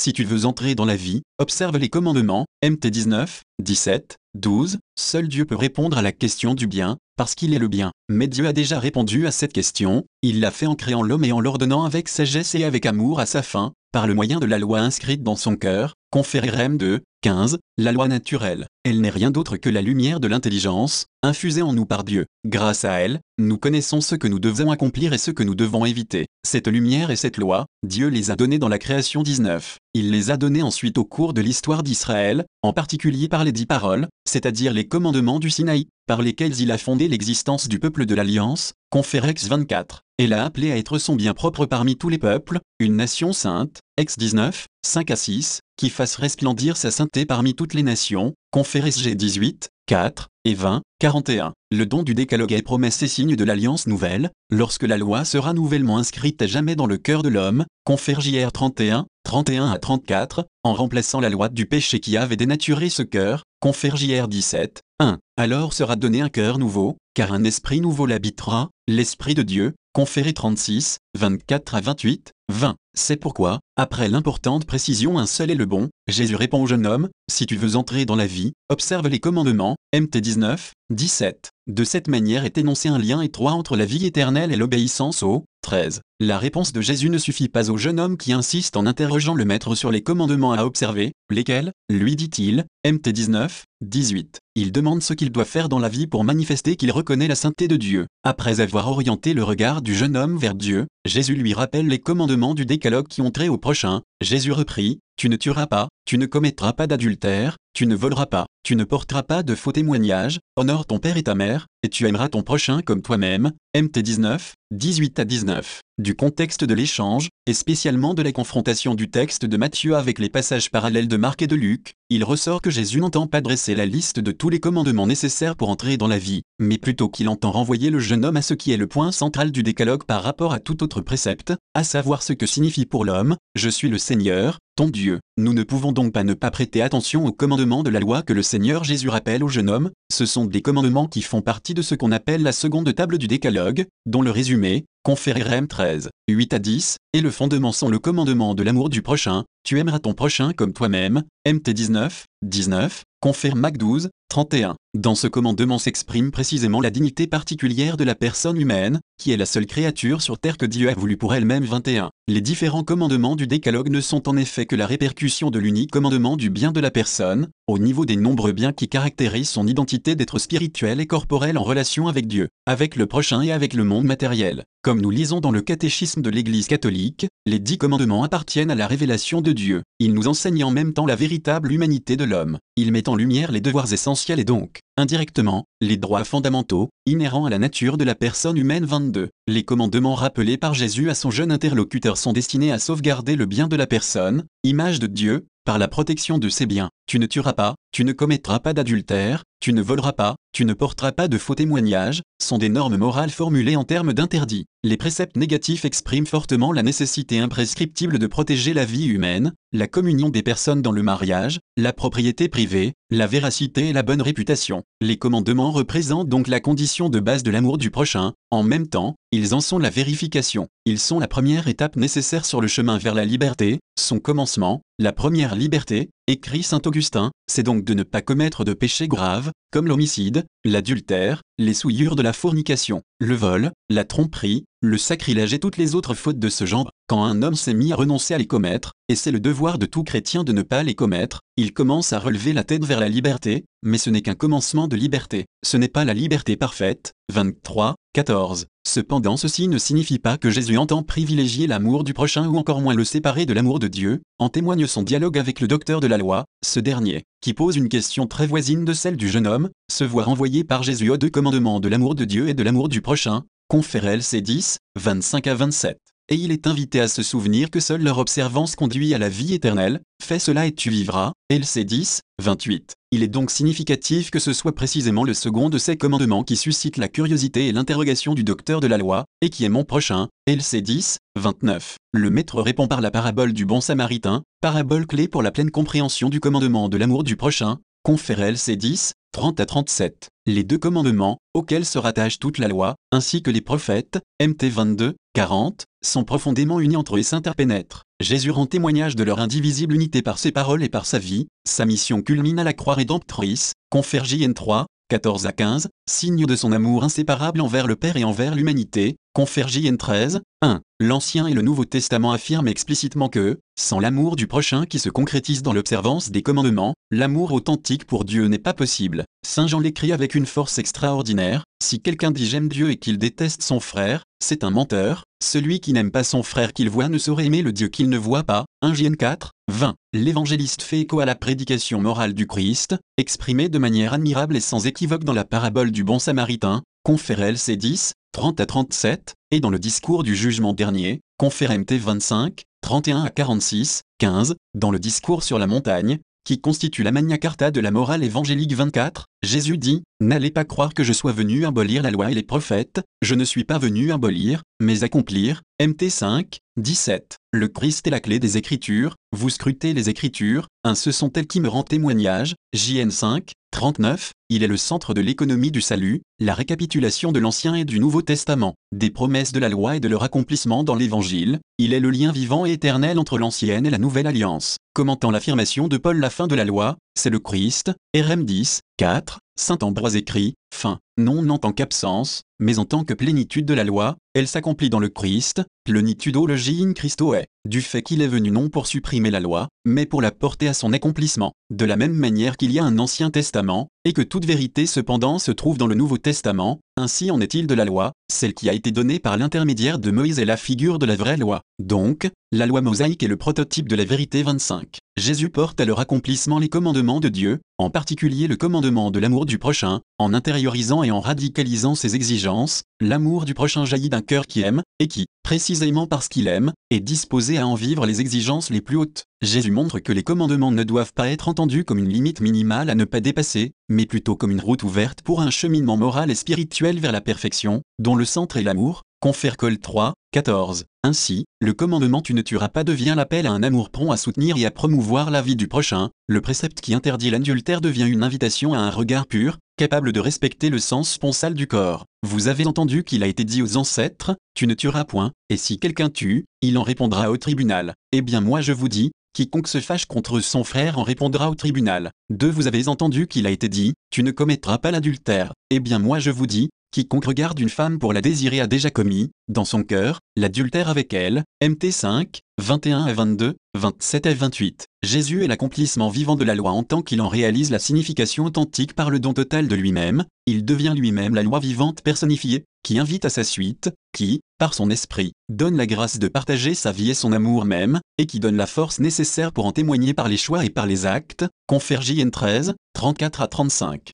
Si tu veux entrer dans la vie, observe les commandements, MT 19, 17, 12. Seul Dieu peut répondre à la question du bien, parce qu'il est le bien. Mais Dieu a déjà répondu à cette question, il l'a fait en créant l'homme et en l'ordonnant avec sagesse et avec amour à sa fin, par le moyen de la loi inscrite dans son cœur, conféré Rem 2, 15, la loi naturelle. Elle n'est rien d'autre que la lumière de l'intelligence, infusée en nous par Dieu. Grâce à elle, nous connaissons ce que nous devons accomplir et ce que nous devons éviter. Cette lumière et cette loi, Dieu les a données dans la création 19. Il les a données ensuite au cours de l'histoire d'Israël, en particulier par les dix paroles, c'est-à-dire les commandements du Sinaï, par lesquels il a fondé l'existence du peuple de l'Alliance, Conférex 24, et l'a appelé à être son bien propre parmi tous les peuples, une nation sainte, Ex 19, 5 à 6, qui fasse resplendir sa sainteté parmi toutes les nations, Conférex G 18, 4, et 20, 41. Le don du décalogue est promesse et signe de l'alliance nouvelle, lorsque la loi sera nouvellement inscrite à jamais dans le cœur de l'homme, confère JR 31, 31 à 34, en remplaçant la loi du péché qui avait dénaturé ce cœur, confère JR 17, 1. Alors sera donné un cœur nouveau, car un esprit nouveau l'habitera, l'esprit de Dieu, conféré 36, 24 à 28, 20. C'est pourquoi, après l'importante précision un seul est le bon, Jésus répond au jeune homme, si tu veux entrer dans la vie, observe les commandements, MT 19, 17. De cette manière est énoncé un lien étroit entre la vie éternelle et l'obéissance au 13. La réponse de Jésus ne suffit pas au jeune homme qui insiste en interrogeant le maître sur les commandements à observer, lesquels, lui dit-il, MT 19, 18. Il demande ce qu'il doit faire dans la vie pour manifester qu'il reconnaît la sainteté de Dieu. Après avoir orienté le regard du jeune homme vers Dieu, Jésus lui rappelle les commandements du décalogue qui ont trait au prochain. Jésus reprit, Tu ne tueras pas, tu ne commettras pas d'adultère, tu ne voleras pas, tu ne porteras pas de faux témoignages, honore ton père et ta mère, et tu aimeras ton prochain comme toi-même. MT 19, 18 à 19. Du contexte de l'échange, et spécialement de la confrontation du texte de Matthieu avec les passages parallèles de Marc et de Luc, il ressort que Jésus n'entend pas dresser la liste de tous les commandements nécessaires pour entrer dans la vie, mais plutôt qu'il entend renvoyer le jeune homme à ce qui est le point central du décalogue par rapport à tout autre précepte, à savoir ce que signifie pour l'homme, je suis le Seigneur, ton Dieu. Nous ne pouvons donc pas ne pas prêter attention aux commandements de la loi que le Seigneur Jésus rappelle au jeune homme, ce sont des commandements qui font partie de ce qu'on appelle la seconde table du décalogue, dont le résumé, conféré Rem 13, 8 à 10, et le fondement sont le commandement de l'amour du prochain, tu aimeras ton prochain comme toi-même, MT 19, 19, confère Mac 12, 31. Dans ce commandement s'exprime précisément la dignité particulière de la personne humaine, qui est la seule créature sur terre que Dieu a voulu pour elle-même 21. Les différents commandements du décalogue ne sont en effet que la répercussion de l'unique commandement du bien de la personne, au niveau des nombreux biens qui caractérisent son identité d'être spirituel et corporel en relation avec Dieu, avec le prochain et avec le monde matériel. Comme nous lisons dans le catéchisme de l'Église catholique, les dix commandements appartiennent à la révélation de Dieu. Ils nous enseignent en même temps la véritable humanité de l'homme. Ils mettent en lumière les devoirs essentiels et donc, indirectement, les droits fondamentaux, inhérents à la nature de la personne humaine 22. Les commandements rappelés par Jésus à son jeune interlocuteur sont destinés à sauvegarder le bien de la personne, image de Dieu, par la protection de ses biens. Tu ne tueras pas, tu ne commettras pas d'adultère, tu ne voleras pas, tu ne porteras pas de faux témoignages, sont des normes morales formulées en termes d'interdit. Les préceptes négatifs expriment fortement la nécessité imprescriptible de protéger la vie humaine, la communion des personnes dans le mariage, la propriété privée, la véracité et la bonne réputation. Les commandements représentent donc la condition de base de l'amour du prochain, en même temps, ils en sont la vérification. Ils sont la première étape nécessaire sur le chemin vers la liberté, son commencement, la première liberté, écrit Saint Augustin, c'est donc de ne pas commettre de péchés graves, comme l'homicide, l'adultère, les souillures de la fornication, le vol, la tromperie, le sacrilège et toutes les autres fautes de ce genre, quand un homme s'est mis à renoncer à les commettre, et c'est le devoir de tout chrétien de ne pas les commettre, il commence à relever la tête vers la liberté, mais ce n'est qu'un commencement de liberté. Ce n'est pas la liberté parfaite. 23, 14. Cependant ceci ne signifie pas que Jésus entend privilégier l'amour du prochain ou encore moins le séparer de l'amour de Dieu, en témoigne son dialogue avec le docteur de la loi, ce dernier, qui pose une question très voisine de celle du jeune homme, se voit renvoyé par Jésus aux deux commandements de l'amour de Dieu et de l'amour du prochain, confère LC 10, 25 à 27 et il est invité à se souvenir que seule leur observance conduit à la vie éternelle, fais cela et tu vivras, LC 10, 28. Il est donc significatif que ce soit précisément le second de ces commandements qui suscite la curiosité et l'interrogation du docteur de la loi, et qui est mon prochain, LC 10, 29. Le maître répond par la parabole du bon samaritain, parabole clé pour la pleine compréhension du commandement de l'amour du prochain, confère LC 10, 30 à 37. Les deux commandements, auxquels se rattache toute la loi, ainsi que les prophètes, MT 22, 40, sont profondément unis entre eux et s'interpénètrent. Jésus rend témoignage de leur indivisible unité par ses paroles et par sa vie, sa mission culmine à la croix rédemptrice, confère JN 3, 14 à 15, signe de son amour inséparable envers le Père et envers l'humanité, confère JN 13, 1. L'Ancien et le Nouveau Testament affirment explicitement que, sans l'amour du prochain qui se concrétise dans l'observance des commandements, l'amour authentique pour Dieu n'est pas possible. Saint Jean l'écrit avec une force extraordinaire, si quelqu'un dit j'aime Dieu et qu'il déteste son frère, c'est un menteur, celui qui n'aime pas son frère qu'il voit ne saurait aimer le Dieu qu'il ne voit pas. 1 JN 4, 20. L'évangéliste fait écho à la prédication morale du Christ, exprimée de manière admirable et sans équivoque dans la parabole du bon samaritain, confère LC 10, 30 à 37, et dans le discours du jugement dernier, confère MT 25, 31 à 46, 15, dans le discours sur la montagne, qui constitue la Magna Carta de la morale évangélique 24, Jésus dit, N'allez pas croire que je sois venu abolir la loi et les prophètes, je ne suis pas venu abolir, mais accomplir, MT 5, 17. Le Christ est la clé des Écritures, vous scrutez les Écritures, un ce sont elles qui me rendent témoignage, JN 5, 39, il est le centre de l'économie du salut, la récapitulation de l'Ancien et du Nouveau Testament, des promesses de la loi et de leur accomplissement dans l'Évangile, il est le lien vivant et éternel entre l'Ancienne et la Nouvelle Alliance. Commentant l'affirmation de Paul la fin de la loi, c'est le Christ, RM 10, 4, Saint Ambroise écrit, fin, non en tant qu'absence, mais en tant que plénitude de la loi, elle s'accomplit dans le Christ, plenitudo in Christo est, du fait qu'il est venu non pour supprimer la loi, mais pour la porter à son accomplissement, de la même manière qu'il y a un Ancien Testament, et que toute vérité cependant se trouve dans le Nouveau Testament, ainsi en est-il de la loi, celle qui a été donnée par l'intermédiaire de Moïse est la figure de la vraie loi. Donc, la loi mosaïque est le prototype de la vérité 25. Jésus porte à leur accomplissement les commandements de Dieu, en particulier le commandement de l'amour du prochain, en intériorisant et en radicalisant ses exigences, l'amour du prochain jaillit d'un cœur qui aime, et qui, précisément parce qu'il aime, est disposé à en vivre les exigences les plus hautes. Jésus montre que les commandements ne doivent pas être entendus comme une limite minimale à ne pas dépasser, mais plutôt comme une route ouverte pour un cheminement moral et spirituel vers la perfection, dont le centre est l'amour, confère Col 3, 14. Ainsi, le commandement tu ne tueras pas devient l'appel à un amour prompt à soutenir et à promouvoir la vie du prochain, le précepte qui interdit l'adultère devient une invitation à un regard pur, capable de respecter le sens sponsal du corps. Vous avez entendu qu'il a été dit aux ancêtres, tu ne tueras point, et si quelqu'un tue, il en répondra au tribunal. Eh bien moi je vous dis, quiconque se fâche contre son frère en répondra au tribunal. 2. Vous avez entendu qu'il a été dit, tu ne commettras pas l'adultère. Eh bien moi je vous dis, Quiconque regarde une femme pour la désirer a déjà commis, dans son cœur, l'adultère avec elle. MT 5, 21 à 22, 27 à 28. Jésus est l'accomplissement vivant de la loi en tant qu'il en réalise la signification authentique par le don total de lui-même, il devient lui-même la loi vivante personnifiée, qui invite à sa suite, qui, par son esprit, donne la grâce de partager sa vie et son amour même, et qui donne la force nécessaire pour en témoigner par les choix et par les actes, confère JN 13, 34 à 35.